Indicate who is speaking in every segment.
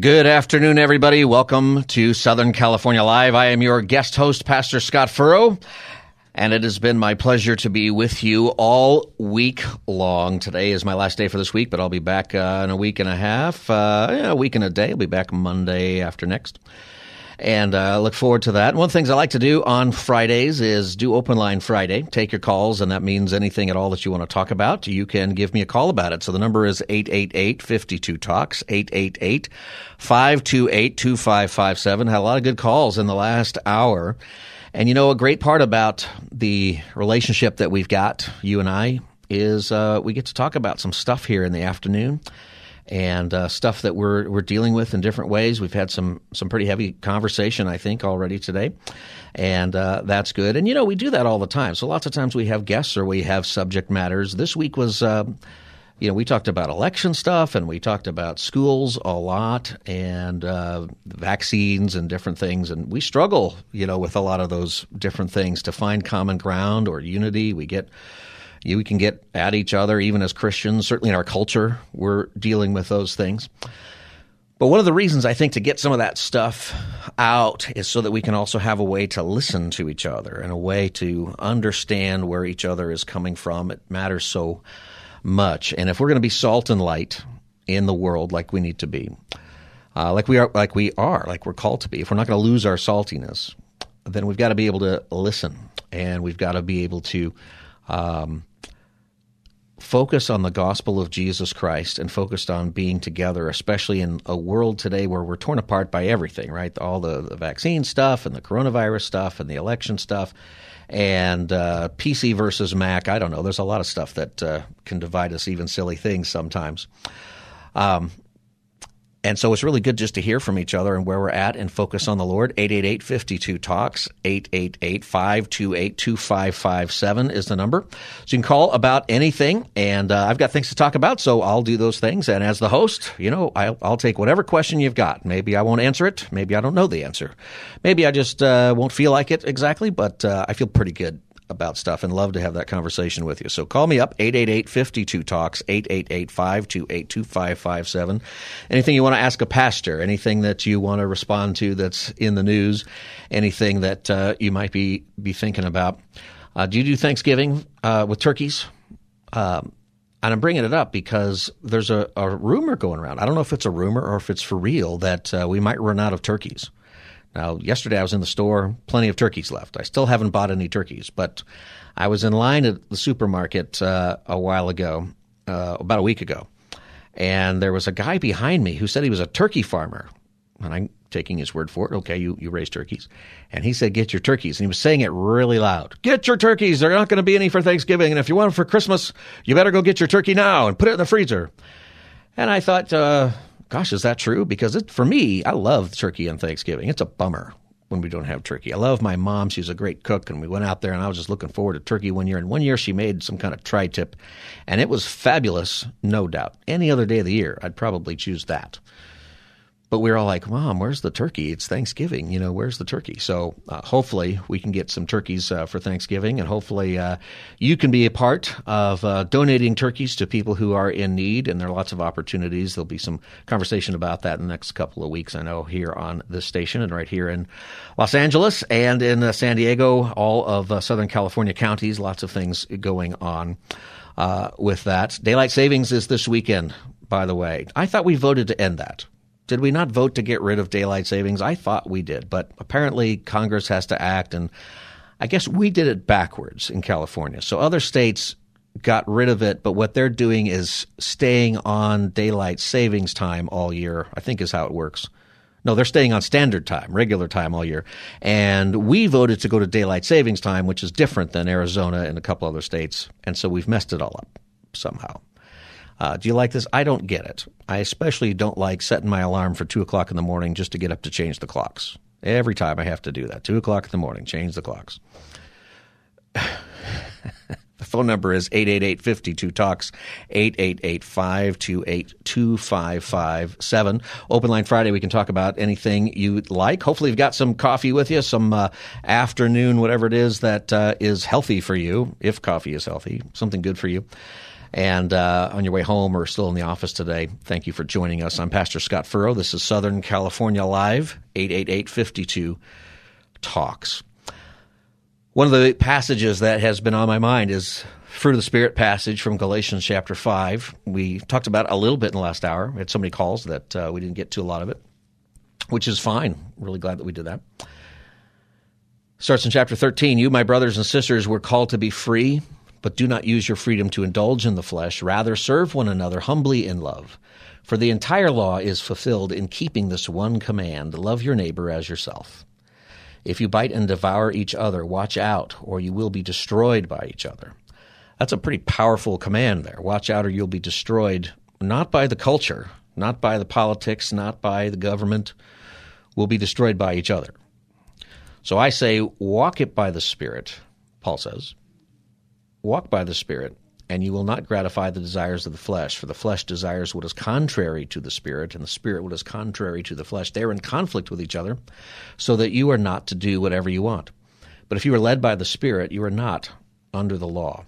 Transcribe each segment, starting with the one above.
Speaker 1: Good afternoon, everybody. Welcome to Southern California Live. I am your guest host, Pastor Scott Furrow, and it has been my pleasure to be with you all week long. Today is my last day for this week, but I'll be back uh, in a week and a half, uh, yeah, a week and a day. I'll be back Monday after next. And uh, look forward to that. One of the things I like to do on Fridays is do Open Line Friday. Take your calls, and that means anything at all that you want to talk about, you can give me a call about it. So the number is 888-52-TALKS, 888-528-2557. Had a lot of good calls in the last hour. And you know, a great part about the relationship that we've got, you and I, is uh, we get to talk about some stuff here in the afternoon and uh, stuff that we're we're dealing with in different ways. We've had some some pretty heavy conversation, I think, already today, and uh, that's good. And you know, we do that all the time. So lots of times we have guests or we have subject matters. This week was. Uh, you know, we talked about election stuff and we talked about schools a lot and uh, vaccines and different things. And we struggle, you know, with a lot of those different things to find common ground or unity. We get we can get at each other, even as Christians. Certainly in our culture, we're dealing with those things. But one of the reasons I think to get some of that stuff out is so that we can also have a way to listen to each other and a way to understand where each other is coming from. It matters so much. And if we're going to be salt and light in the world like we need to be, uh, like we are, like we are, like we're called to be, if we're not going to lose our saltiness, then we've got to be able to listen and we've got to be able to um, focus on the gospel of Jesus Christ and focused on being together, especially in a world today where we're torn apart by everything, right? All the, the vaccine stuff and the coronavirus stuff and the election stuff and uh, PC versus Mac. I don't know. There's a lot of stuff that uh, can divide us, even silly things sometimes. Um, and so it's really good just to hear from each other and where we're at and focus on the Lord. 888-52-TALKS, 888-528-2557 is the number. So you can call about anything, and uh, I've got things to talk about, so I'll do those things. And as the host, you know, I'll, I'll, take whatever question you've got. Maybe I won't answer it. Maybe I don't know the answer. Maybe I just uh, won't feel like it exactly, but uh, I feel pretty good about stuff and love to have that conversation with you. So call me up, 888-52-TALKS, 888-528-2557. Anything you want to ask a pastor, anything that you want to respond to that's in the news, anything that uh, you might be, be thinking about. Uh, do you do Thanksgiving uh, with turkeys? Um, and I'm bringing it up because there's a, a, rumor going around. I don't know if it's a rumor or if it's for real that uh, we might run out of turkeys. Now, yesterday I was in the store, plenty of turkeys left. I still haven't bought any turkeys, but I was in line at the supermarket uh, a while ago, uh, about a week ago, and there was a guy behind me who said he was a turkey farmer. And I'm taking his word for it. Okay, you, you raise turkeys. And he said, Get your turkeys. And he was saying it really loud. Get your turkeys. They're not going to be any for Thanksgiving. And if you want them for Christmas, you better go get your turkey now and put it in the freezer. And I thought, uh, Gosh, is that true? Because it, for me, I love turkey on Thanksgiving. It's a bummer when we don't have turkey. I love my mom. She's a great cook, and we went out there, and I was just looking forward to turkey one year. And one year she made some kind of tri tip, and it was fabulous, no doubt. Any other day of the year, I'd probably choose that. But we were all like, Mom, where's the turkey? It's Thanksgiving. You know, where's the turkey? So uh, hopefully we can get some turkeys uh, for Thanksgiving, and hopefully uh, you can be a part of uh, donating turkeys to people who are in need. And there are lots of opportunities. There'll be some conversation about that in the next couple of weeks, I know, here on this station and right here in Los Angeles and in uh, San Diego, all of uh, Southern California counties. Lots of things going on with that. Daylight savings is this weekend, by the way. I thought we voted to end that. Did we not vote to get rid of daylight savings? I thought we did, but apparently Congress has to act, and I guess we did it backwards in California. So other states got rid of it, but what they're doing is staying on daylight savings time all year, I think is how it works. No, they're staying on standard time, regular time all year. And we voted to go to daylight savings time, which is different than Arizona and a couple other states. And so we've messed it all up somehow. Uh, do you like this? I don't get it. I especially don't like setting my alarm for 2 o'clock in the morning just to get up to change the clocks. Every time I have to do that. 2 o'clock in the morning, change the clocks. The phone number is 888-52-TALKS, 888-528-2557. Open Line Friday, we can talk about anything you like. Hopefully you've got some coffee with you, some uh, afternoon, whatever it is that uh, is healthy for you, if coffee is healthy, something good for you. And uh, on your way home or still in the office today, thank you for joining us. I'm Pastor Scott Furrow. This is Southern California Live, 888-52-TALKS. One of the passages that has been on my mind is fruit of the spirit passage from Galatians chapter five. We talked about a little bit in the last hour. We had so many calls that uh, we didn't get to a lot of it, which is fine. Really glad that we did that. Starts in chapter thirteen. You, my brothers and sisters, were called to be free, but do not use your freedom to indulge in the flesh. Rather, serve one another humbly in love. For the entire law is fulfilled in keeping this one command: love your neighbor as yourself. If you bite and devour each other, watch out, or you will be destroyed by each other. That's a pretty powerful command there. Watch out, or you'll be destroyed, not by the culture, not by the politics, not by the government. We'll be destroyed by each other. So I say, walk it by the Spirit, Paul says. Walk by the Spirit, and you will not gratify the desires of the flesh, for the flesh desires what is contrary to the spirit, and the spirit what is contrary to the flesh. They are in conflict with each other, so that you are not to do whatever you want. But if you are led by the Spirit, you are not under the law.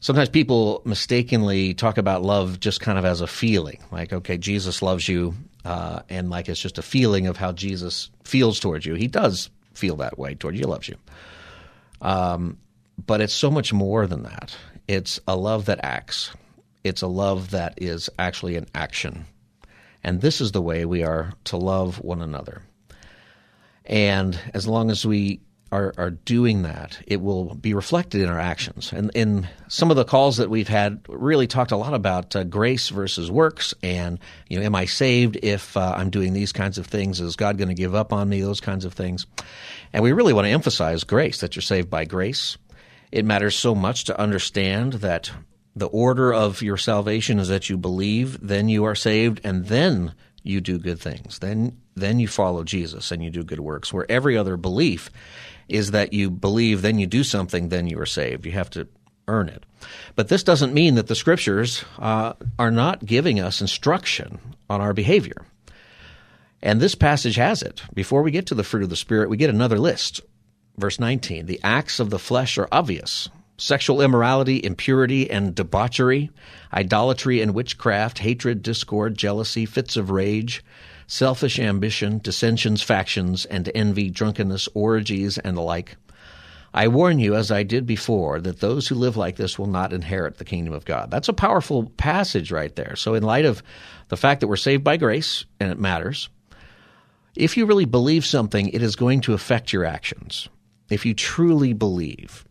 Speaker 1: Sometimes people mistakenly talk about love just kind of as a feeling, like, okay, Jesus loves you, uh, and like it's just a feeling of how Jesus feels towards you. He does feel that way toward you, he loves you. Um, but it's so much more than that. It's a love that acts. It's a love that is actually an action. And this is the way we are to love one another. And as long as we are, are doing that, it will be reflected in our actions. And in some of the calls that we've had, really talked a lot about uh, grace versus works, and you know, am I saved if uh, I'm doing these kinds of things? Is God going to give up on me? Those kinds of things. And we really want to emphasize grace that you're saved by grace. It matters so much to understand that the order of your salvation is that you believe, then you are saved, and then you do good things. Then then you follow Jesus and you do good works. Where every other belief is that you believe, then you do something, then you are saved. You have to earn it. But this doesn't mean that the scriptures uh, are not giving us instruction on our behavior. And this passage has it. Before we get to the fruit of the Spirit, we get another list Verse 19 The acts of the flesh are obvious sexual immorality, impurity, and debauchery, idolatry and witchcraft, hatred, discord, jealousy, fits of rage, selfish ambition, dissensions, factions, and envy, drunkenness, orgies, and the like. I warn you, as I did before, that those who live like this will not inherit the kingdom of God. That's a powerful passage right there. So, in light of the fact that we're saved by grace, and it matters, if you really believe something, it is going to affect your actions if you truly believe,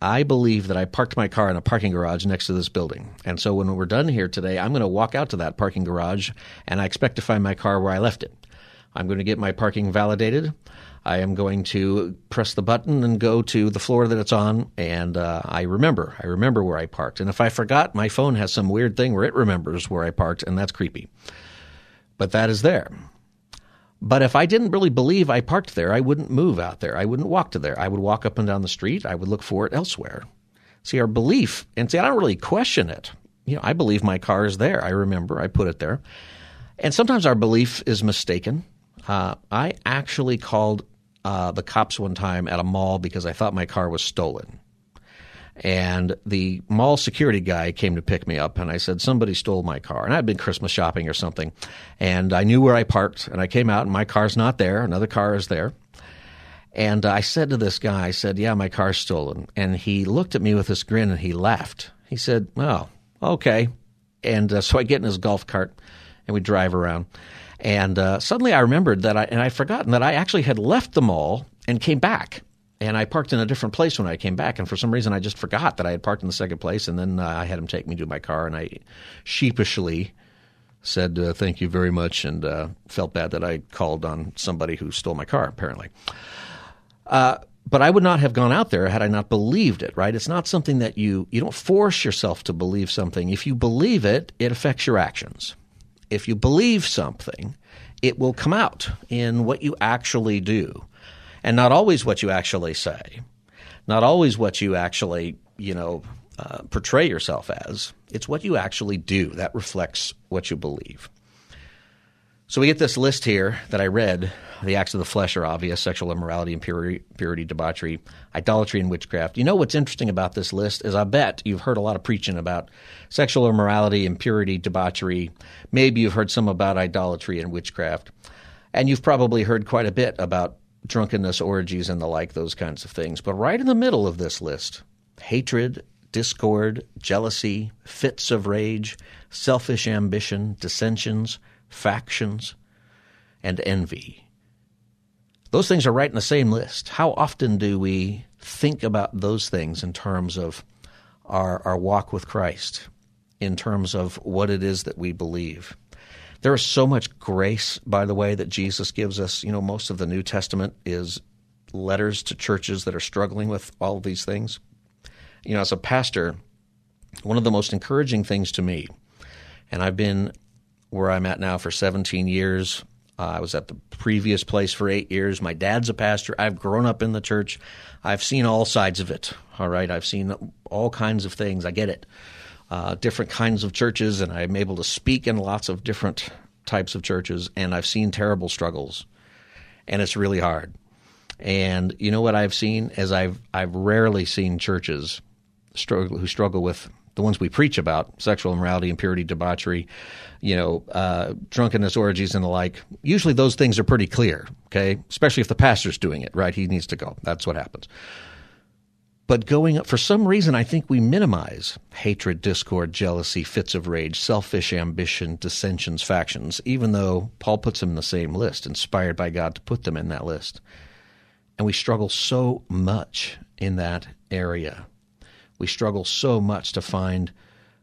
Speaker 1: I believe that I parked my car in a parking garage next to this building. And so when we're done here today, I'm going to walk out to that parking garage and I expect to find my car where I left it. I'm going to get my parking validated. I am going to press the button and go to the floor that it's on, and uh, I remember. I remember where I parked. And if I forgot, my phone has some weird thing where it remembers where I parked, and that's creepy. But that is there. But if I didn't really believe I parked there, I wouldn't move out there. I wouldn't walk to there. I would walk up and down the street. I would look for it elsewhere. See, our belief, and see, I don't really question it. You know, I believe my car is there. I remember I put it there. And sometimes our belief is mistaken. Uh, I actually called uh, the cops one time at a mall because I thought my car was stolen. And the mall security guy came to pick me up, and I said, Somebody stole my car. And I'd been Christmas shopping or something. And I knew where I parked, and I came out, and my car's not there. Another car is there. And I said to this guy, I said, Yeah, my car's stolen. And he looked at me with this grin and he laughed. He said, Oh, okay. And uh, so I get in his golf cart and we drive around. And uh, suddenly I remembered that I, and I'd forgotten that I actually had left the mall and came back and I parked in a different place when I came back. And for some reason, I just forgot that I had parked in the second place. And then uh, I had him take me to my car, and I sheepishly said uh, thank you very much, and uh, felt bad that I called on somebody who stole my car. Apparently, uh, but I would not have gone out there had I not believed it, right? It's not something that you, you don't force yourself to believe something. If you believe it, it affects your actions. If you believe something, it will come out in what you actually do. And not always what you actually say, not always what you actually, you know, uh, portray yourself as. It's what you actually do that reflects what you believe. So we get this list here that I read. The acts of the flesh are obvious sexual immorality, impurity, purity, debauchery, idolatry, and witchcraft. You know what's interesting about this list is I bet you've heard a lot of preaching about sexual immorality, impurity, debauchery. Maybe you've heard some about idolatry and witchcraft. And you've probably heard quite a bit about drunkenness, orgies, and the like, those kinds of things. But right in the middle of this list hatred, discord, jealousy, fits of rage, selfish ambition, dissensions, factions, and envy. Those things are right in the same list. How often do we think about those things in terms of our, our walk with Christ, in terms of what it is that we believe? There is so much grace, by the way, that Jesus gives us. You know, most of the New Testament is letters to churches that are struggling with all of these things. You know, as a pastor, one of the most encouraging things to me, and I've been where I'm at now for 17 years. Uh, I was at the previous place for eight years. My dad's a pastor. I've grown up in the church. I've seen all sides of it. All right. I've seen all kinds of things. I get it. Uh, different kinds of churches, and I'm able to speak in lots of different types of churches, and I've seen terrible struggles, and it's really hard. And you know what I've seen is I've I've rarely seen churches struggle who struggle with the ones we preach about sexual immorality, impurity, debauchery, you know, uh, drunkenness, orgies, and the like. Usually those things are pretty clear, okay? Especially if the pastor's doing it, right? He needs to go. That's what happens. But going up, for some reason, I think we minimize hatred, discord, jealousy, fits of rage, selfish ambition, dissensions, factions, even though Paul puts them in the same list, inspired by God to put them in that list. And we struggle so much in that area we struggle so much to find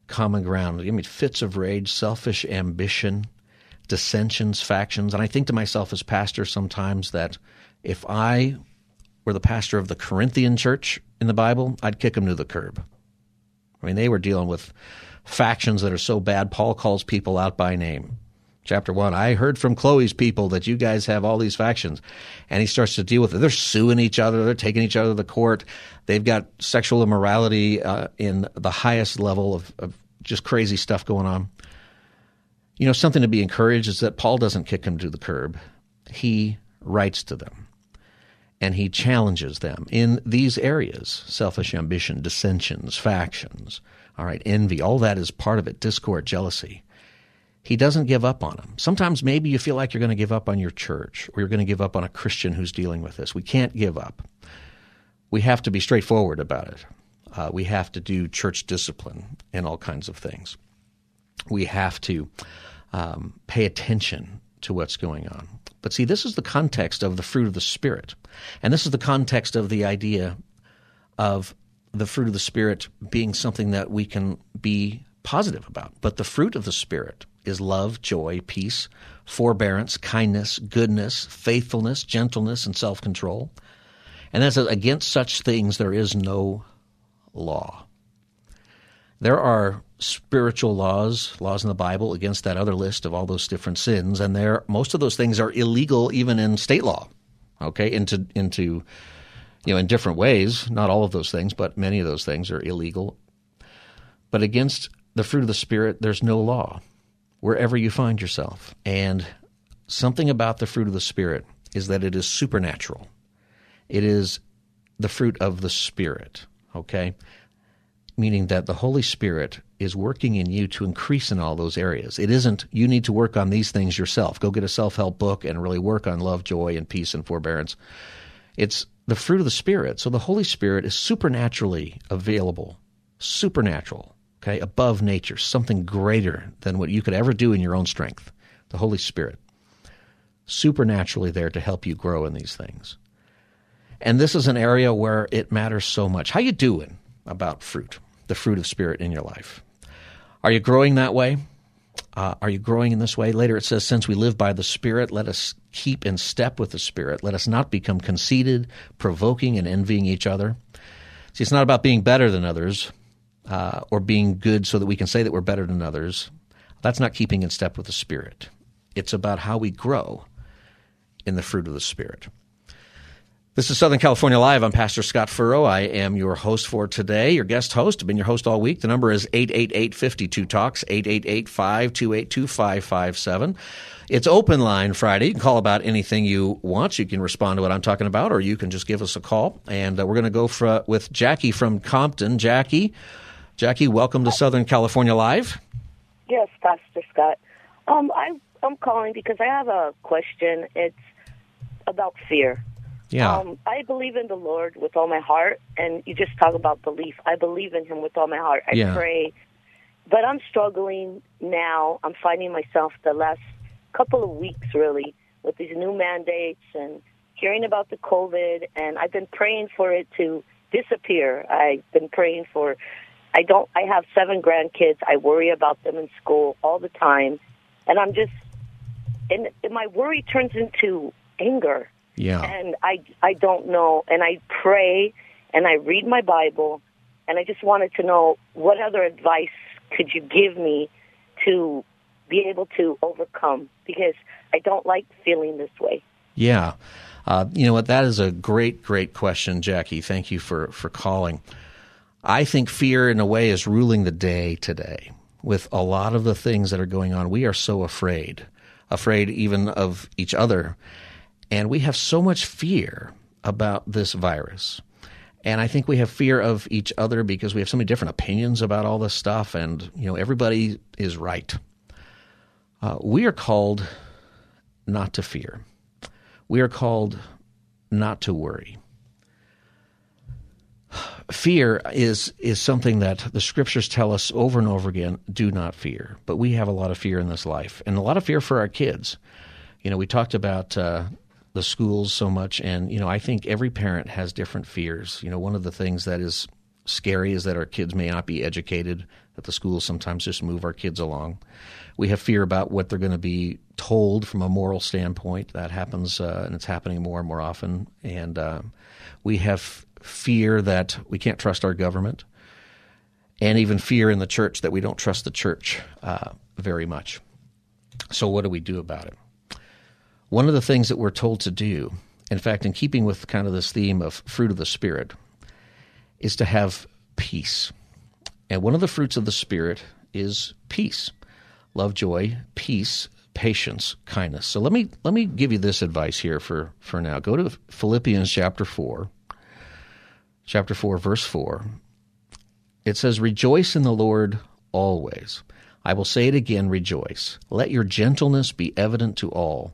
Speaker 1: common ground. I mean, fits of rage, selfish ambition, dissensions, factions. And I think to myself as pastor sometimes that if I were the pastor of the Corinthian church in the Bible, I'd kick them to the curb. I mean, they were dealing with factions that are so bad, Paul calls people out by name chapter one. I heard from Chloe's people that you guys have all these factions. And he starts to deal with it. They're suing each other, they're taking each other to court. They've got sexual immorality uh, in the highest level of, of just crazy stuff going on. You know, something to be encouraged is that Paul doesn't kick them to the curb, he writes to them. And he challenges them in these areas selfish ambition, dissensions, factions, all right, envy, all that is part of it, discord, jealousy he doesn't give up on them. Sometimes maybe you feel like you're going to give up on your church or you're going to give up on a Christian who's dealing with this. We can't give up. We have to be straightforward about it. Uh, we have to do church discipline and all kinds of things. We have to um, pay attention to what's going on. But see, this is the context of the fruit of the Spirit. And this is the context of the idea of the fruit of the Spirit being something that we can be positive about. But the fruit of the Spirit is love, joy, peace, forbearance, kindness, goodness, faithfulness, gentleness, and self control. And says, against such things there is no law. There are spiritual laws, laws in the Bible against that other list of all those different sins, and there most of those things are illegal even in state law. Okay, into into you know in different ways. Not all of those things, but many of those things are illegal. But against the fruit of the Spirit, there's no law wherever you find yourself. And something about the fruit of the Spirit is that it is supernatural. It is the fruit of the Spirit, okay? Meaning that the Holy Spirit is working in you to increase in all those areas. It isn't you need to work on these things yourself. Go get a self help book and really work on love, joy, and peace and forbearance. It's the fruit of the Spirit. So the Holy Spirit is supernaturally available, supernatural okay, above nature, something greater than what you could ever do in your own strength, the Holy Spirit, supernaturally there to help you grow in these things. And this is an area where it matters so much. How you doing about fruit, the fruit of spirit in your life? Are you growing that way? Uh, are you growing in this way? Later it says, Since we live by the Spirit, let us keep in step with the Spirit. Let us not become conceited, provoking, and envying each other. See, it's not about being better than others uh, or being good so that we can say that we're better than others. That's not keeping in step with the Spirit. It's about how we grow in the fruit of the Spirit. This is Southern California Live. I'm Pastor Scott Furrow. I am your host for today, your guest host. I've been your host all week. The number is 888-52-TALKS, 888-528-2557. It's open line Friday. You can call about anything you want. You can respond to what I'm talking about, or you can just give us a call. And uh, we're going to go for, with Jackie from Compton. Jackie, Jackie, welcome to Southern California Live.
Speaker 2: Yes, Pastor Scott. Um, I, I'm calling because I have a question. It's about fear.
Speaker 1: Yeah.
Speaker 2: Um, I believe in the Lord with all my heart, and you just talk about belief. I believe in Him with all my heart. I
Speaker 1: Yeah.
Speaker 2: pray, but I'm struggling now. I'm finding myself the last couple of weeks really with these new mandates and hearing about the COVID, and I've been praying for it to disappear. I've been praying for. I don't. I have seven grandkids. I worry about them in school all the time, and I'm just. And my worry turns into anger
Speaker 1: Yeah.
Speaker 2: and I I don't know and I pray and I read my Bible and I just wanted to know what other advice could you give me to be able to overcome because I don't like feeling this way.
Speaker 1: Yeah. Uh, you know what? That is a great, great question, Jackie. Thank you for, for calling. I think fear, in a way, is ruling the day today. With a lot of the things that are going on, we are so afraid, afraid even of each other. And we have so much fear about this virus. And I think we have fear of each other because we have so many different opinions about all this stuff, and you know everybody is right. Uh, we are called not to fear. We are called not to worry. Fear is is something that the scriptures tell us over and over again, do not fear. But we have a lot of fear in this life and a lot of fear for our kids. You know, we talked about uh, the schools so much and you know, I think every parent has different fears. You know, one of the things that is scary is that our kids may not be educated, that the schools sometimes just move our kids along. We have fear about what they're going to be told from a moral standpoint. That happens, uh, and it's happening more and more often. And uh, we have fear that we can't trust our government, and even fear in the church that we don't trust the church uh, very much. So, what do we do about it? One of the things that we're told to do, in fact, in keeping with kind of this theme of fruit of the Spirit, is to have peace. And one of the fruits of the Spirit is peace love, joy, peace, patience, kindness. So let me let me give you this advice here for, for now. Go to Philippians chapter 4. Chapter 4 verse 4. It says rejoice in the Lord always. I will say it again rejoice. Let your gentleness be evident to all.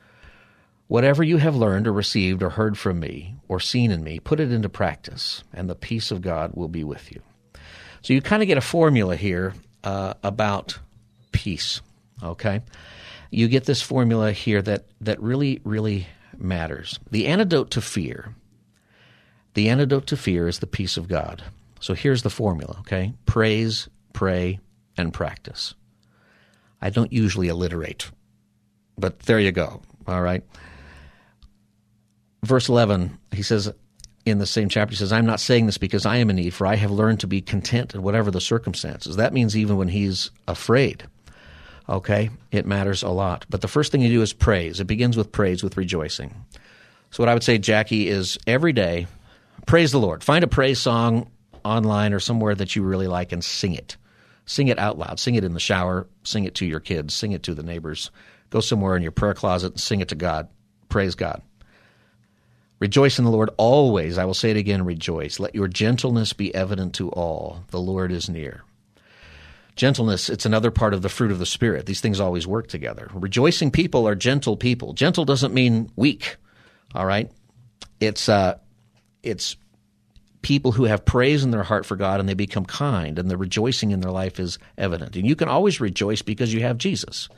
Speaker 1: Whatever you have learned or received or heard from me or seen in me, put it into practice, and the peace of God will be with you. So you kind of get a formula here uh, about peace. Okay, you get this formula here that that really really matters. The antidote to fear. The antidote to fear is the peace of God. So here's the formula. Okay, praise, pray, and practice. I don't usually alliterate, but there you go. All right verse 11, he says in the same chapter, he says, I'm not saying this because I am in need, for I have learned to be content in whatever the circumstances. That means even when he's afraid. Okay, it matters a lot. But the first thing you do is praise. It begins with praise, with rejoicing. So, what I would say, Jackie, is every day, praise the Lord. Find a praise song online or somewhere that you really like and sing it. Sing it out loud. Sing it in the shower. Sing it to your kids. Sing it to the neighbors. Go somewhere in your prayer closet and sing it to God. Praise God. Rejoice in the Lord always. I will say it again, rejoice. Let your gentleness be evident to all. The Lord is near. Gentleness, it's another part of the fruit of the Spirit. These things always work together. Rejoicing people are gentle people. Gentle doesn't mean weak, all right? It's, uh, it's people who have praise in their heart for God and they become kind and the rejoicing in their life is evident. And you can always rejoice because you have Jesus.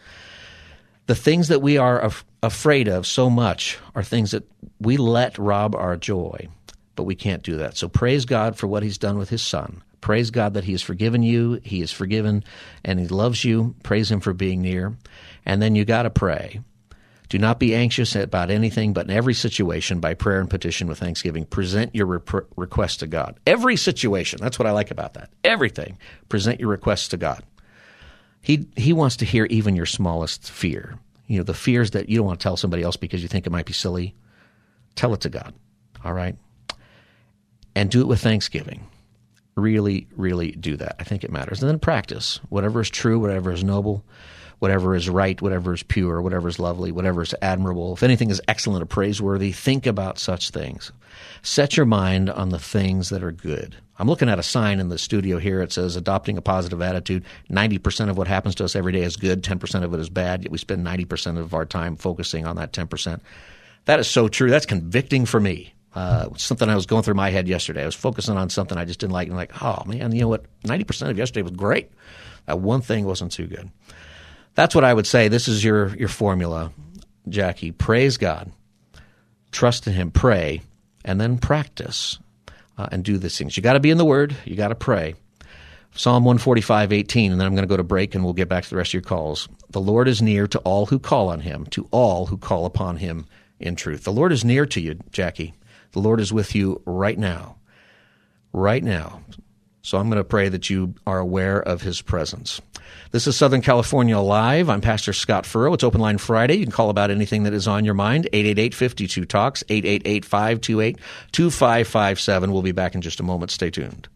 Speaker 1: The things that we are af- afraid of so much are things that we let rob our joy, but we can't do that. So praise God for what He's done with His Son. Praise God that He has forgiven you, He is forgiven, and He loves you. Praise Him for being near. And then you got to pray. Do not be anxious about anything, but in every situation, by prayer and petition with thanksgiving, present your rep- request to God. Every situation. That's what I like about that. Everything. Present your requests to God. He, he wants to hear even your smallest fear. You know, the fears that you don't want to tell somebody else because you think it might be silly. Tell it to God. All right? And do it with thanksgiving. Really, really do that. I think it matters. And then practice. Whatever is true, whatever is noble, whatever is right, whatever is pure, whatever is lovely, whatever is admirable, if anything is excellent or praiseworthy, think about such things. Set your mind on the things that are good. I'm looking at a sign in the studio here. It says adopting a positive attitude. 90% of what happens to us every day is good, 10% of it is bad, yet we spend 90% of our time focusing on that 10%. That is so true. That's convicting for me. Uh, something I was going through my head yesterday. I was focusing on something I just didn't like, and like, oh man, you know what? 90% of yesterday was great. That one thing wasn't too good. That's what I would say. This is your, your formula, Jackie. Praise God, trust in Him, pray, and then practice uh, and do these things. You got to be in the Word, you got to pray. Psalm 145, 18, and then I'm going to go to break and we'll get back to the rest of your calls. The Lord is near to all who call on Him, to all who call upon Him in truth. The Lord is near to you, Jackie. The Lord is with you right now. Right now. So I'm going to pray that you are aware of his presence. This is Southern California Live. I'm Pastor Scott Furrow. It's Open Line Friday. You can call about anything that is on your mind. 888-52-TALKS, 888-528-2557. We'll be back in just a moment. Stay tuned.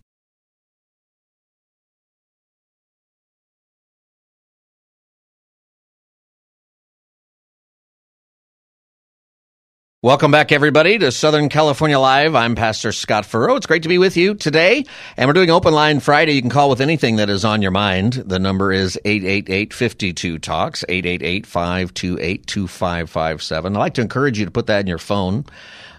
Speaker 1: Welcome back, everybody, to Southern California Live. I'm Pastor Scott Furrow. It's great to be with you today. And we're doing Open Line Friday. You can call with anything that is on your mind. The number is 888-52-TALKS, 888-528-2557. I'd like to encourage you to put that in your phone.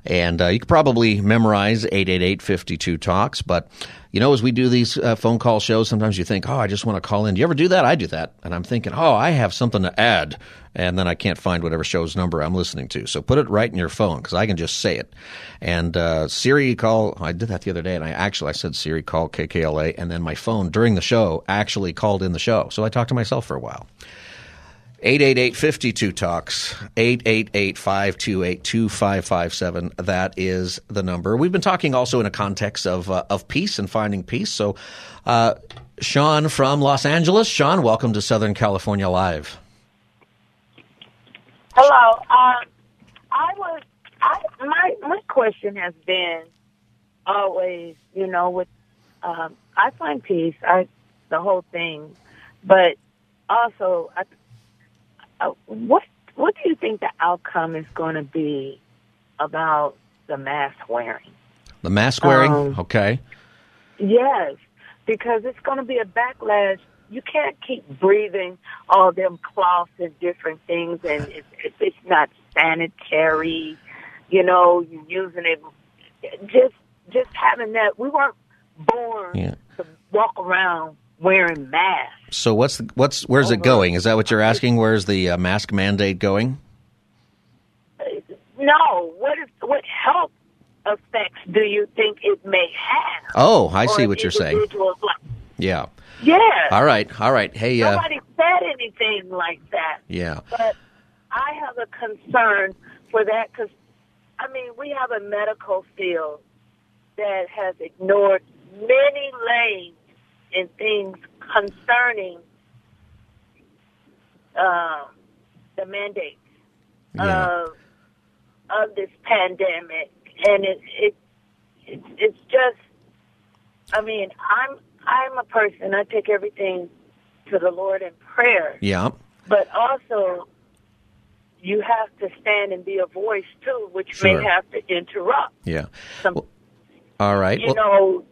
Speaker 1: And uh, you could probably memorize 888-52-TALKS, but you know, as we do these uh, phone call shows, sometimes you think, oh, I just want to call in. Do you ever do that? I do that. And I'm thinking, oh, I have something to add. And then I can't find whatever show's number I'm listening to. So put it right in your phone because I can just say it. And uh, Siri call, I did that the other day and I actually, I said Siri call KKLA. And then my phone during the show actually called in the show. So I talked to myself for a while. 888-52-TALKS, 888-528-2557. That is the number. We've been talking also in a context of, uh, of peace and finding peace. So, uh, Sean from Los Angeles. Sean, welcome to Southern California Live.
Speaker 3: Hello. Um, I was, I, my, my question has been always, you know, with, um, I find peace, I, the whole thing, but also I, uh, what what do you think the outcome is going to be about the mask wearing?
Speaker 1: The mask wearing,
Speaker 3: Um,
Speaker 1: okay.
Speaker 3: Yes, because it's going to be a backlash. You can't keep breathing all them cloths and different things, and if, if it's not sanitary, you know, you're using it. Just just having that, we weren't born
Speaker 1: Yeah.
Speaker 3: to walk around wearing masks.
Speaker 1: So what's the, what's where's it going? Is that what you're asking? Where's the uh, mask mandate going?
Speaker 3: No, what is what health effects do you think it may have?
Speaker 1: Oh, I see what you're saying.
Speaker 3: life?
Speaker 1: Yeah.
Speaker 3: Yes.
Speaker 1: All right. All right. Hey, uh,
Speaker 3: Nobody said anything like that.
Speaker 1: yeah.
Speaker 3: But I have a concern for that because, I mean, we have a medical field that has ignored many lanes and things concerning um, the mandate
Speaker 1: Yeah.
Speaker 3: of of this pandemic, and it, it it it's just. I mean, I'm I'm a person. I take everything to the Lord in prayer,
Speaker 1: Yeah.
Speaker 3: but also you have to stand and be a voice too, which
Speaker 1: Sure.
Speaker 3: may have to interrupt
Speaker 1: Yeah.
Speaker 3: some.
Speaker 1: All right.
Speaker 3: you
Speaker 1: Well,
Speaker 3: know,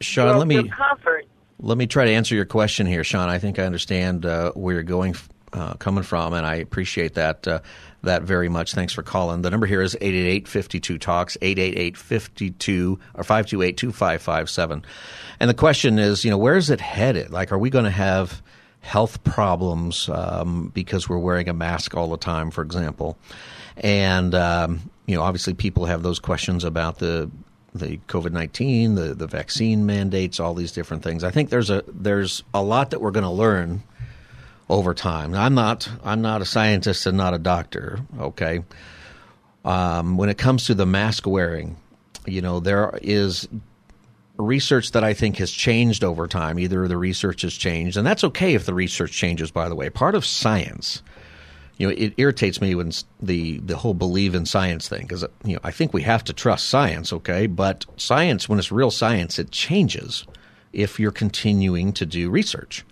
Speaker 1: Sean, let me
Speaker 3: comfort.
Speaker 1: Let me try to answer your question here, Sean. I think I understand uh, where you're going, uh, coming from, and I appreciate that uh, that very much. Thanks for calling. The number here is 888-52 talks 888-52 or 528-2557. And the question is, you know, where is it headed? Like, are we going to have health problems um, because we're wearing a mask all the time, for example? And um, you know, obviously, people have those questions about the the COVID nineteen, the the vaccine mandates, all these different things. I think there's a there's a lot that we're going to learn over time. I'm not I'm not a scientist and not a doctor. Okay, um, when it comes to the mask wearing, you know there is research that I think has changed over time. Either the research has changed, and that's okay if the research changes. By the way, part of science you know, it irritates me when the the whole believe in science thing because you know I think we have to trust science, okay? But science, when it's real science, it changes if you're continuing to do research,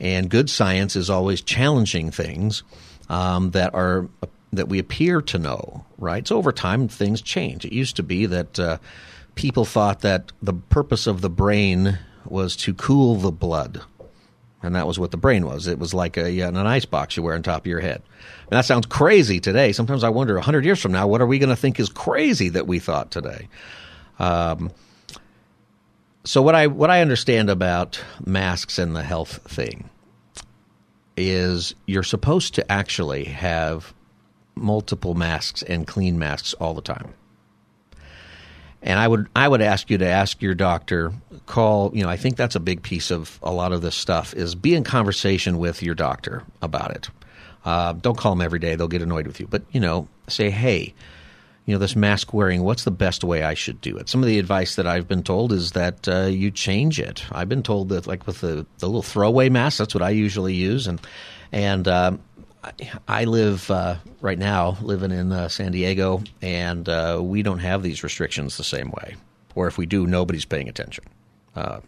Speaker 1: and good science is always challenging things um, that are that we appear to know, right? So over time, things change. It used to be that uh, people thought that the purpose of the brain was to cool the blood and that was what the brain was. It was like a, an ice box you wear on top of your head. And that sounds crazy today. Sometimes I wonder, 100 years from now, what are we going to think is crazy that we thought today? Um, so what I what I understand about masks and the health thing is you're supposed to actually have multiple masks and clean masks all the time. And I would I would ask you to ask your doctor, call, you know, I think that's a big piece of a lot of this stuff is be in conversation with your doctor about it. Uh, don't call them every day; they'll get annoyed with you. But you know, say, hey, you know, this mask wearing. What's the best way I should do it? Some of the advice that I've been told is that uh, you change it. I've been told that, like with the the little throwaway mask, that's what I usually use, and and um, I live uh, right now living in uh, San Diego, and uh, we don't have these restrictions the same way. Or if we do, nobody's paying attention. Uh,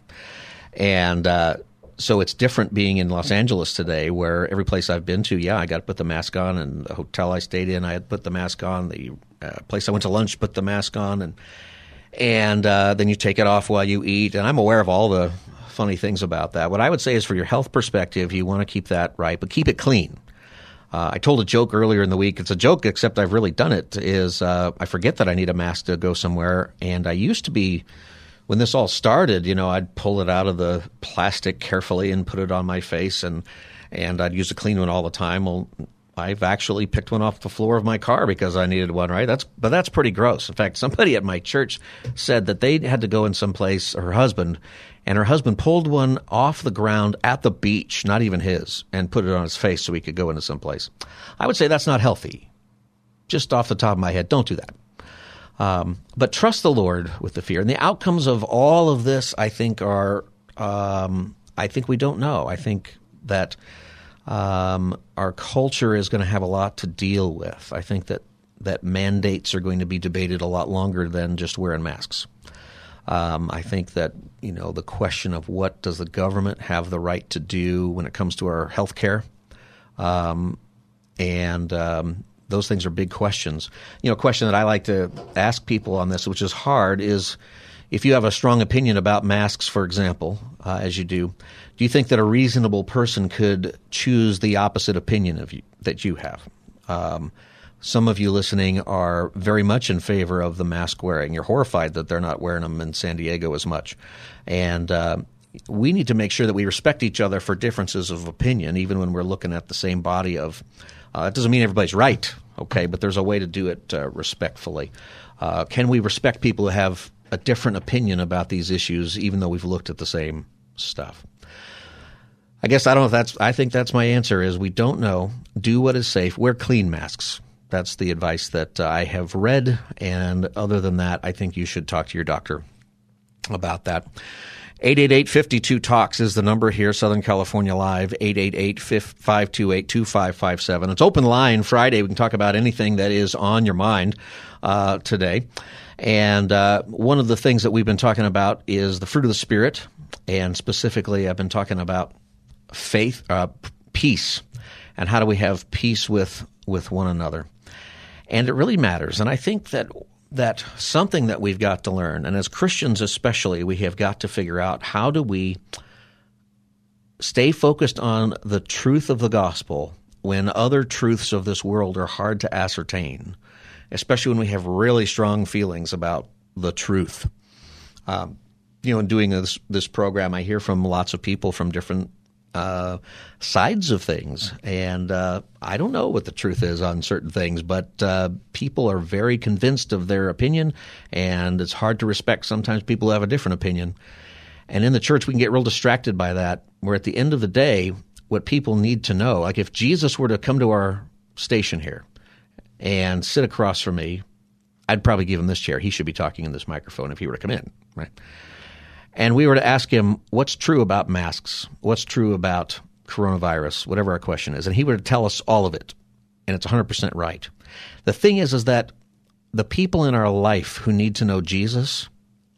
Speaker 1: and uh, so it's different being in Los Angeles today, where every place I've been to, yeah, I got to put the mask on, and the hotel I stayed in, I had put the mask on. The uh, place I went to lunch, put the mask on, and and then you take it off while you eat. And I'm aware of all the funny things about that. What I would say is, for your health perspective, you want to keep that right, but keep it clean. Uh, I told a joke earlier in the week. It's a joke, except I've really done it. Is uh, I forget that I need a mask to go somewhere, and I used to be. When this all started, you know, I'd pull it out of the plastic carefully and put it on my face, and and I'd use a clean one all the time. Well, I've actually picked one off the floor of my car because I needed one, right? That's but that's pretty gross. In fact, somebody at my church said that they had to go in some place, her husband, and her husband pulled one off the ground at the beach, not even his, and put it on his face so he could go into some place. I would say that's not healthy. Just off the top of my head, don't do that. Um, but trust the Lord with the fear. And the outcomes of all of this, I think, are um, I think we don't know. I think that um, our culture is going to have a lot to deal with. I think that that mandates are going to be debated a lot longer than just wearing masks. Um, I think that you know the question of what does the government have the right to do when it comes to our health care, um, and um, those things are big questions. You know, a question that I like to ask people on this, which is hard, is if you have a strong opinion about masks, for example, uh, as you do, do you think that a reasonable person could choose the opposite opinion of you that you have? Um, some of you listening are very much in favor of the mask wearing. You're horrified that they're not wearing them in San Diego as much. And uh, we need to make sure that we respect each other for differences of opinion, even when we're looking at the same body of. Uh, that doesn't mean everybody's right, okay, but there's a way to do it uh, respectfully. Uh, can we respect people who have a different opinion about these issues, even though we've looked at the same stuff? I guess I don't know if that's. I think that's my answer. Is we don't know. Do what is safe. Wear clean masks that's the advice that uh, I have read. And other than that, I think you should talk to your doctor about that. 888-52-TALKS is the number here, Southern California Live, 888-528-2557. It's open line Friday. We can talk about anything that is on your mind uh, today. And uh, one of the things that we've been talking about is the fruit of the Spirit. And specifically, I've been talking about faith, uh, peace, and how do we have peace with, with one another and it really matters. And I think that that something that we've got to learn, and as Christians especially, we have got to figure out how do we stay focused on the truth of the gospel when other truths of this world are hard to ascertain, especially when we have really strong feelings about the truth. Um, you know, in doing this this program, I hear from lots of people from different uh, sides of things, and uh, I don't know what the truth is on certain things, but uh, people are very convinced of their opinion, and it's hard to respect sometimes people have a different opinion. And in the church, we can get real distracted by that. Where at the end of the day, what people need to know, like if Jesus were to come to our station here and sit across from me, I'd probably give him this chair. He should be talking in this microphone if he were to come in, right? And we were to ask him what's true about masks, what's true about coronavirus, whatever our question is, and he would tell us all of it, and it's 100% right. The thing is, is that the people in our life who need to know Jesus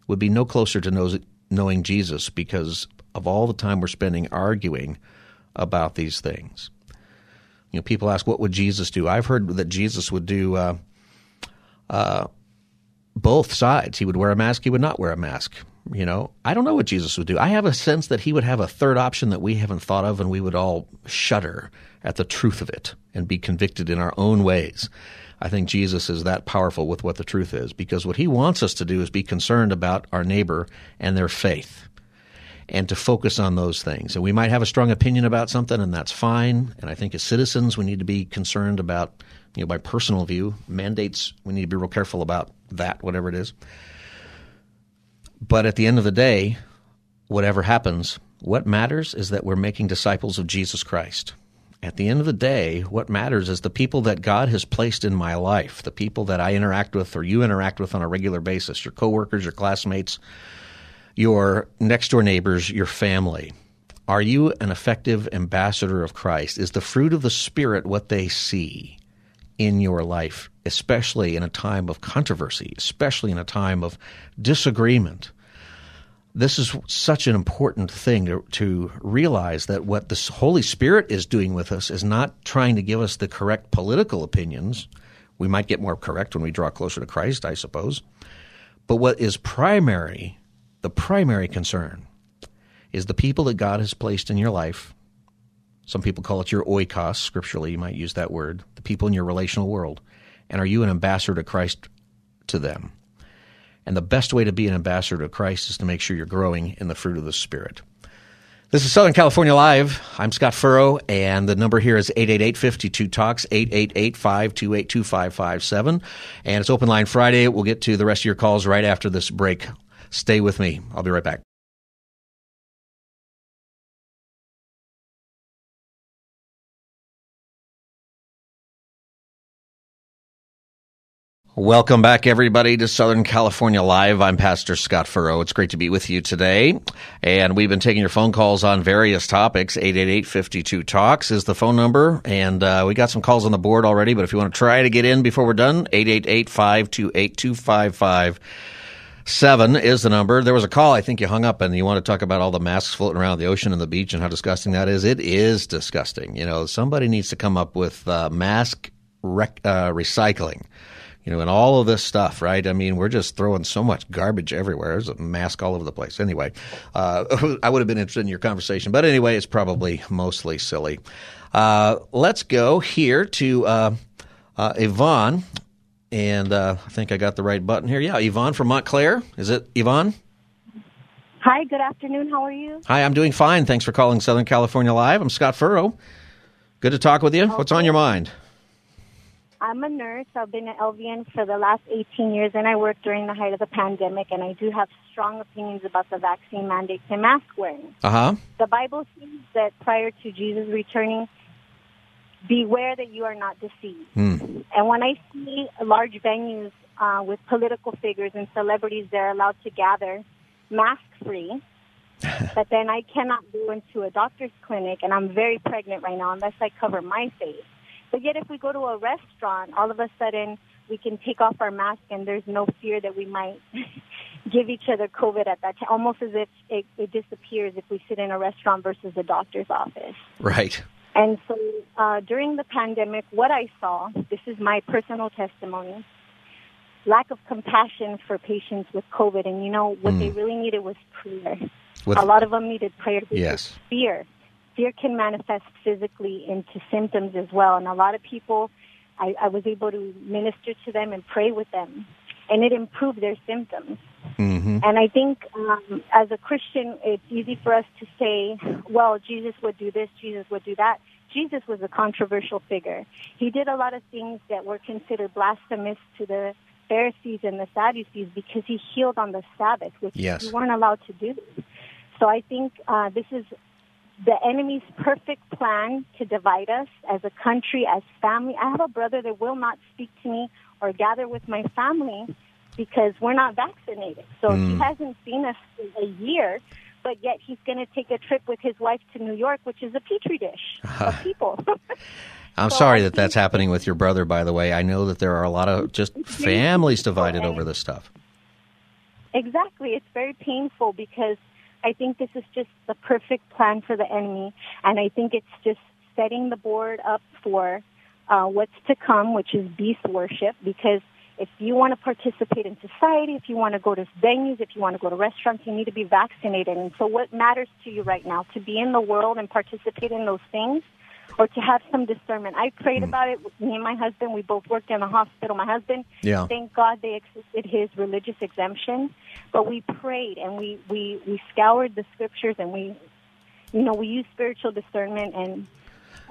Speaker 1: would be no closer to know, knowing Jesus because of all the time we're spending arguing about these things. You know, people ask, "What would Jesus do?" I've heard that Jesus would do uh, uh, both sides. He would wear a mask. He would not wear a mask. You know, I don't know what Jesus would do. I have a sense that he would have a third option that we haven't thought of, and we would all shudder at the truth of it and be convicted in our own ways. I think Jesus is that powerful with what the truth is because what he wants us to do is be concerned about our neighbor and their faith and to focus on those things. And we might have a strong opinion about something, and that's fine. And I think as citizens, we need to be concerned about, you know, by personal view, mandates, we need to be real careful about that, whatever it is. But at the end of the day, whatever happens, what matters is that we're making disciples of Jesus Christ. At the end of the day, what matters is the people that God has placed in my life, the people that I interact with or you interact with on a regular basis, your coworkers, your classmates, your next door neighbors, your family. Are you an effective ambassador of Christ? Is the fruit of the Spirit what they see in your life? Especially in a time of controversy, especially in a time of disagreement. This is such an important thing to, to realize that what the Holy Spirit is doing with us is not trying to give us the correct political opinions. We might get more correct when we draw closer to Christ, I suppose. But what is primary, the primary concern, is the people that God has placed in your life. Some people call it your oikos. Scripturally, you might use that word. The people in your relational world and are you an ambassador to Christ to them? And the best way to be an ambassador to Christ is to make sure you're growing in the fruit of the Spirit. This is Southern California Live. I'm Scott Furrow, and the number here is 888-52-TALKS, 888-528-2557. And it's Open Line Friday. We'll get to the rest of your calls right after this break. Stay with me. I'll be right back. Welcome back, everybody, to Southern California Live. I'm Pastor Scott Furrow. It's great to be with you today. And we've been taking your phone calls on various topics. 888-52-TALKS is the phone number. And uh, we got some calls on the board already, but if you want to try to get in before we're done, 888-528-2555. Seven is the number. There was a call. I think you hung up, and you want to talk about all the masks floating around the ocean and the beach and how disgusting that is. It is disgusting. You know, somebody needs to come up with uh, mask rec- uh, recycling you know, and all of this stuff, right? I mean, we're just throwing so much garbage everywhere. There's a mask all over the place. Anyway, uh, I would have been interested in your conversation, but anyway, it's probably mostly silly. Uh, let's go here to uh, uh Yvonne, and uh, I think I got the right button here. Yeah, Yvonne from Montclair. Is it Yvonne?
Speaker 4: Hi, good afternoon. How are you?
Speaker 1: Hi, I'm doing fine. Thanks for calling Southern California Live. I'm Scott Furrow. Good to talk with you. Okay. What's on your mind?
Speaker 4: I'm a nurse. I've been an LVN for the last 18 years, and I worked during the height of the pandemic. And I do have strong opinions about the vaccine mandates and mask wearing.
Speaker 1: Uh huh.
Speaker 4: The Bible says that prior to Jesus returning, beware that you are not deceived.
Speaker 1: Hmm.
Speaker 4: And when I see large venues uh, with political figures and celebrities, they're allowed to gather mask free. but then I cannot go into a doctor's clinic, and I'm very pregnant right now unless I cover my face. But yet, if we go to a restaurant, all of a sudden we can take off our mask and there's no fear that we might give each other COVID at that time, almost as if it, it disappears if we sit in a restaurant versus a doctor's office.
Speaker 1: Right.
Speaker 4: And so uh, during the pandemic, what I saw, this is my personal testimony, lack of compassion for patients with COVID. And you know, what mm. they really needed was prayer. With, a lot of them needed prayer.
Speaker 1: Yes.
Speaker 4: Fear fear can manifest physically into symptoms as well. And a lot of people, I, I was able to minister to them and pray with them, and it improved their symptoms.
Speaker 1: Mm-hmm.
Speaker 4: And I think um, as a Christian, it's easy for us to say, well, Jesus would do this, Jesus would do that. Jesus was a controversial figure. He did a lot of things that were considered blasphemous to the Pharisees and the Sadducees because he healed on the Sabbath, which
Speaker 1: Yes.
Speaker 4: you weren't allowed to do. So I think uh, this is the enemy's perfect plan to divide us as a country, as family. I have a brother that will not speak to me or gather with my family because we're not vaccinated. So he mm. hasn't seen us in a year, but yet he's going to take a trip with his wife to New York, which is a petri dish of people.
Speaker 1: I'm
Speaker 4: So
Speaker 1: sorry that that's happening with your brother. By the way, I know that there are a lot of just families divided over this stuff.
Speaker 4: Exactly. It's very painful because I think this is just the perfect plan for the enemy. And I think it's just setting the board up for uh, what's to come, which is beast worship. Because if you want to participate in society, if you want to go to venues, if you want to go to restaurants, you need to be vaccinated. And so what matters to you right now? To be in the world and participate in those things? Or to have some discernment. I prayed hmm. about it. Me and my husband, we both worked in a hospital. My husband,
Speaker 1: Yeah.
Speaker 4: thank God they accepted his religious exemption. But we prayed and we, we, we scoured the scriptures and we, you know, we used spiritual discernment and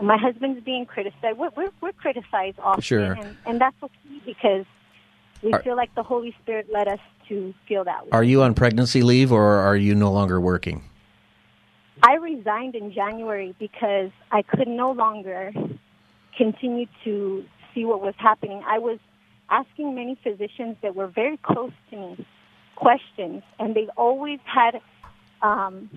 Speaker 4: my husband's being criticized. We're, we're, we're criticized often.
Speaker 1: Sure.
Speaker 4: And, and that's okay because we
Speaker 1: Are-
Speaker 4: feel like the Holy Spirit led us to feel that way.
Speaker 1: Are you on pregnancy leave or are you no longer working?
Speaker 4: I resigned in January because I could no longer continue to see what was happening. I was asking many physicians that were very close to me questions, and they always had, um,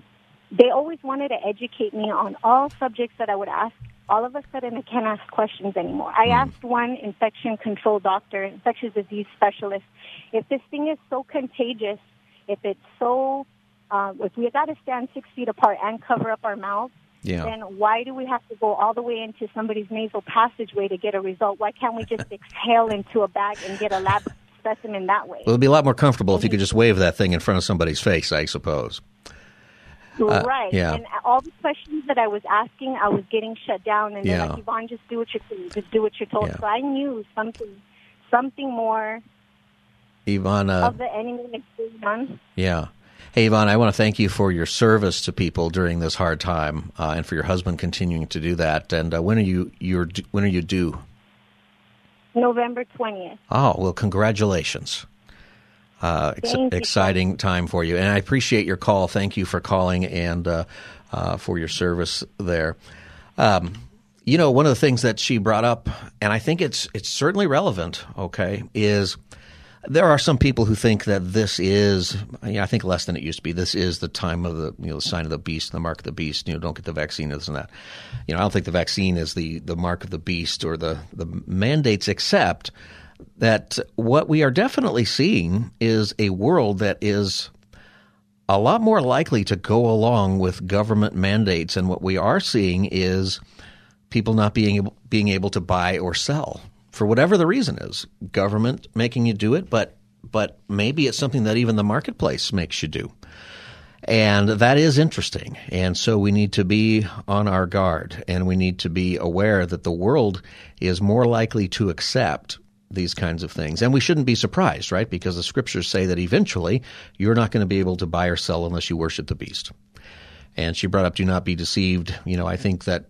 Speaker 4: they always wanted to educate me on all subjects that I would ask. All of a sudden, I can't ask questions anymore. I asked one infection control doctor, infectious disease specialist, if this thing is so contagious, if it's so uh, if we got to stand six feet apart and cover up our mouths,
Speaker 1: Yeah.
Speaker 4: then why do we have to go all the way into somebody's nasal passageway to get a result? Why can't we just exhale into a bag and get a lab specimen that way?
Speaker 1: Well, it'd be a lot more comfortable if you could just wave that thing in front of somebody's face, I suppose.
Speaker 4: right.
Speaker 1: yeah.
Speaker 4: And all the questions that I was asking, I was getting shut down, and
Speaker 1: Yeah.
Speaker 4: they're like, Yvonne, just do what you're told. Just do what you're told.
Speaker 1: Yeah.
Speaker 4: So I knew something, something more
Speaker 1: Yvonne, uh,
Speaker 4: of the enemy is going on.
Speaker 1: yeah. Hey, Yvonne, I want to thank you for your service to people during this hard time uh, and for your husband continuing to do that. And uh, when are you you're, when are you due?
Speaker 4: November 20th.
Speaker 1: Oh, well, congratulations. Uh, ex- exciting time for you. And I appreciate your call. Thank you for calling and uh, uh, for your service there. Um, you know, one of the things that she brought up, and I think it's it's certainly relevant. Okay, is there are some people who think that this is, you I think less than it used to be. This is the time of the, you know, the sign of the beast, the mark of the beast. You know, don't get the vaccine, this and that. You know, I don't think the vaccine is the the mark of the beast or the the mandates, except that what we are definitely seeing is a world that is a lot more likely to go along with government mandates, and what we are seeing is people not being able, being able to buy or sell for whatever the reason is. Government making you do it, but but maybe it's something that even the marketplace makes you do. And that is interesting. And so we need to be on our guard and we need to be aware that the world is more likely to accept these kinds of things. And we shouldn't be surprised, right? Because the scriptures say that eventually you're not going to be able to buy or sell unless you worship the beast. And she brought up, do not be deceived. You know, I think that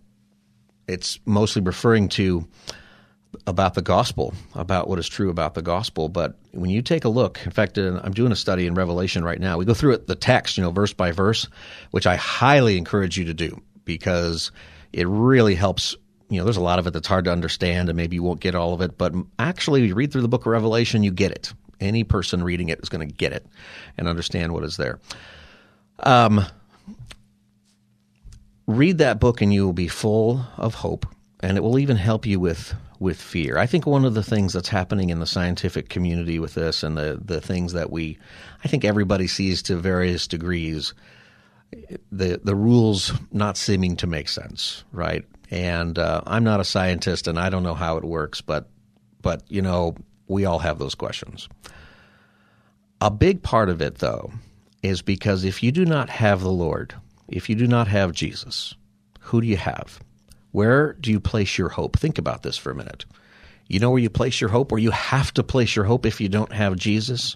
Speaker 1: it's mostly referring to about the gospel, about what is true about the gospel. But when you take a look, in fact, I'm doing a study in Revelation right now. We go through it, the text, you know, verse by verse, which I highly encourage you to do because it really helps. You know, there's a lot of it that's hard to understand, and maybe you won't get all of it. But actually, you read through the book of Revelation, you get it. Any person reading it is going to get it and understand what is there. Um, read that book, and you will be full of hope, and it will even help you with with fear. I think one of the things that's happening in the scientific community with this, and the the things that we, I think everybody sees to various degrees, the the rules not seeming to make sense, right? And uh, I'm not a scientist, and I don't know how it works, but but you know we all have those questions. A big part of it, though, is because if you do not have the Lord, if you do not have Jesus, Who do you have? Where do you place your hope? Think about this for a minute. You know where you place your hope, where you have to place your hope if you don't have Jesus?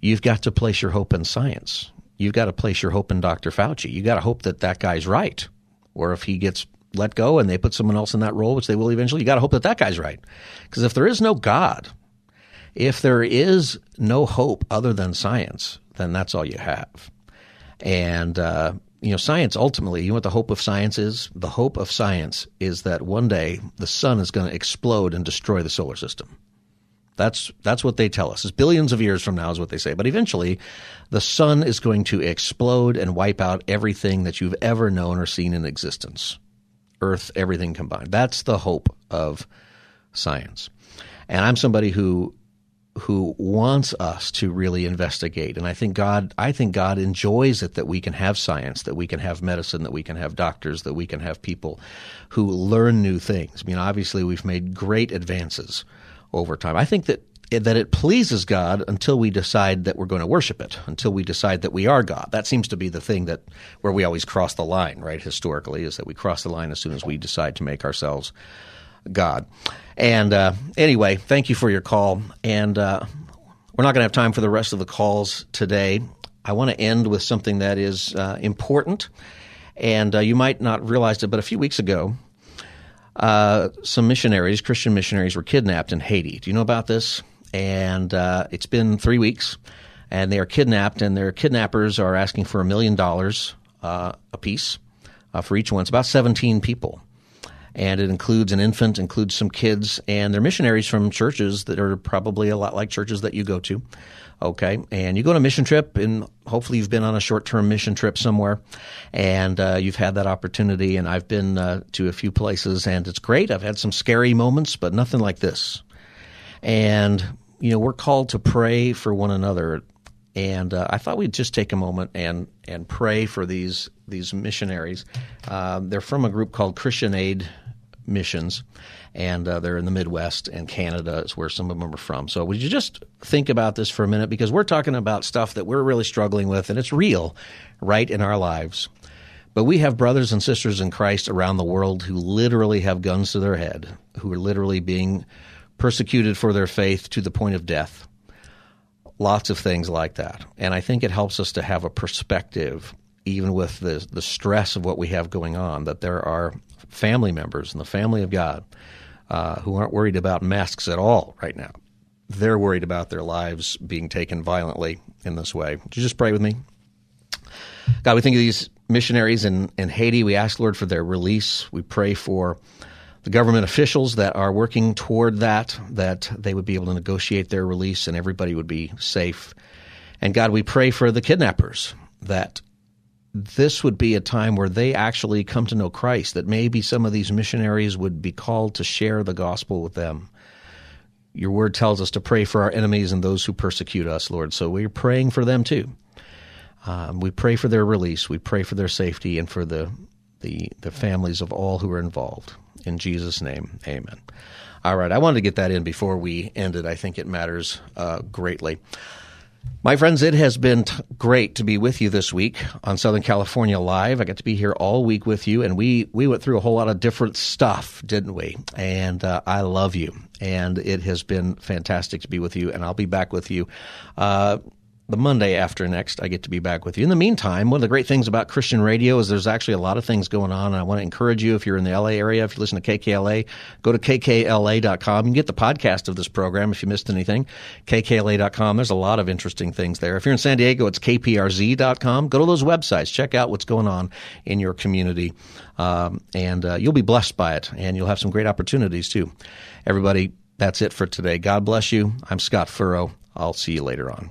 Speaker 1: You've got to place your hope in science. You've got to place your hope in Dr. Fauci. You've got to hope that that guy's right. Or if he gets let go and they put someone else in that role, which they will eventually, you got to hope that that guy's right. Because if there is no God, if there is no hope other than science, then that's all you have. And, uh, you know, science ultimately, you know what the hope of science is? The hope of science is that one day the sun is going to explode and destroy the solar system. That's that's what they tell us. It's billions of years from now is what they say. But eventually, the sun is going to explode and wipe out everything that you've ever known or seen in existence. Earth, everything combined. That's the hope of science. And I'm somebody who who wants us to really investigate. And I think God I think God enjoys it that we can have science, that we can have medicine, that we can have doctors, that we can have people who learn new things. I mean, obviously we've made great advances over time. I think that that it pleases God until we decide that we're going to worship it, until we decide that we are God. That seems to be the thing that where we always cross the line, right? Historically, is that we cross the line as soon as we decide to make ourselves God. And uh, anyway, thank you for your call. And uh, we're not going to have time for the rest of the calls today. I want to end with something that is uh, important, and uh, you might not realize it, but a few weeks ago, uh, some missionaries, Christian missionaries, were kidnapped in Haiti. Do you know about this? And uh, it's been three weeks, and they are kidnapped, and their kidnappers are asking for a million dollars a piece uh, for each one. It's about 17 people. And it includes an infant, includes some kids, and they're missionaries from churches that are probably a lot like churches that you go to. Okay, and you go on a mission trip, and hopefully you've been on a short-term mission trip somewhere, and uh, you've had that opportunity. And I've been uh, to a few places, and it's great. I've had some scary moments, but nothing like this. And you know, we're called to pray for one another, and uh, I thought we'd just take a moment and and pray for these these missionaries. Uh, they're from a group called Christian Aid Missions and uh, they're in the Midwest and Canada is where some of them are from. So would you just think about this for a minute because we're talking about stuff that we're really struggling with and it's real right in our lives. But we have brothers and sisters in Christ around the world who literally have guns to their head, who are literally being persecuted for their faith to the point of death. Lots of things like that. And I think it helps us to have a perspective even with the the stress of what we have going on, that there are family members and the family of God uh, who aren't worried about masks at all right now. They're worried about their lives being taken violently in this way. Would you just pray with me? God, we think of these missionaries in, in Haiti. We ask, Lord, for their release. We pray for the government officials that are working toward that, that they would be able to negotiate their release and everybody would be safe. And God, we pray for the kidnappers that this would be a time where they actually come to know Christ, that maybe some of these missionaries would be called to share the gospel with them. Your word tells us to pray for our enemies and those who persecute us, Lord. So we're praying for them too. Um, we pray for their release. We pray for their safety and for the, the, the families of all who are involved. In Jesus' name, amen. All right, I wanted to get that in before we ended. I think it matters uh, greatly. My friends, it has been t- great to be with you this week on Southern California Live. I got to be here all week with you, and we, we went through a whole lot of different stuff, didn't we? And uh, I love you, and it has been fantastic to be with you, and I'll be back with you. Uh, the Monday after next, I get to be back with you. In the meantime, one of the great things about Christian radio is there's actually a lot of things going on. And I want to encourage you, if you're in the LA area, if you listen to KKLA, go to kkla.com. Can get the podcast of this program if you missed anything. KKLA.com. There's a lot of interesting things there. If you're in San Diego, it's kprz.com. Go to those websites. Check out what's going on in your community. Um, and uh, you'll be blessed by it. And you'll have some great opportunities too. Everybody, that's it for today. God bless you. I'm Scott Furrow. I'll see you later on.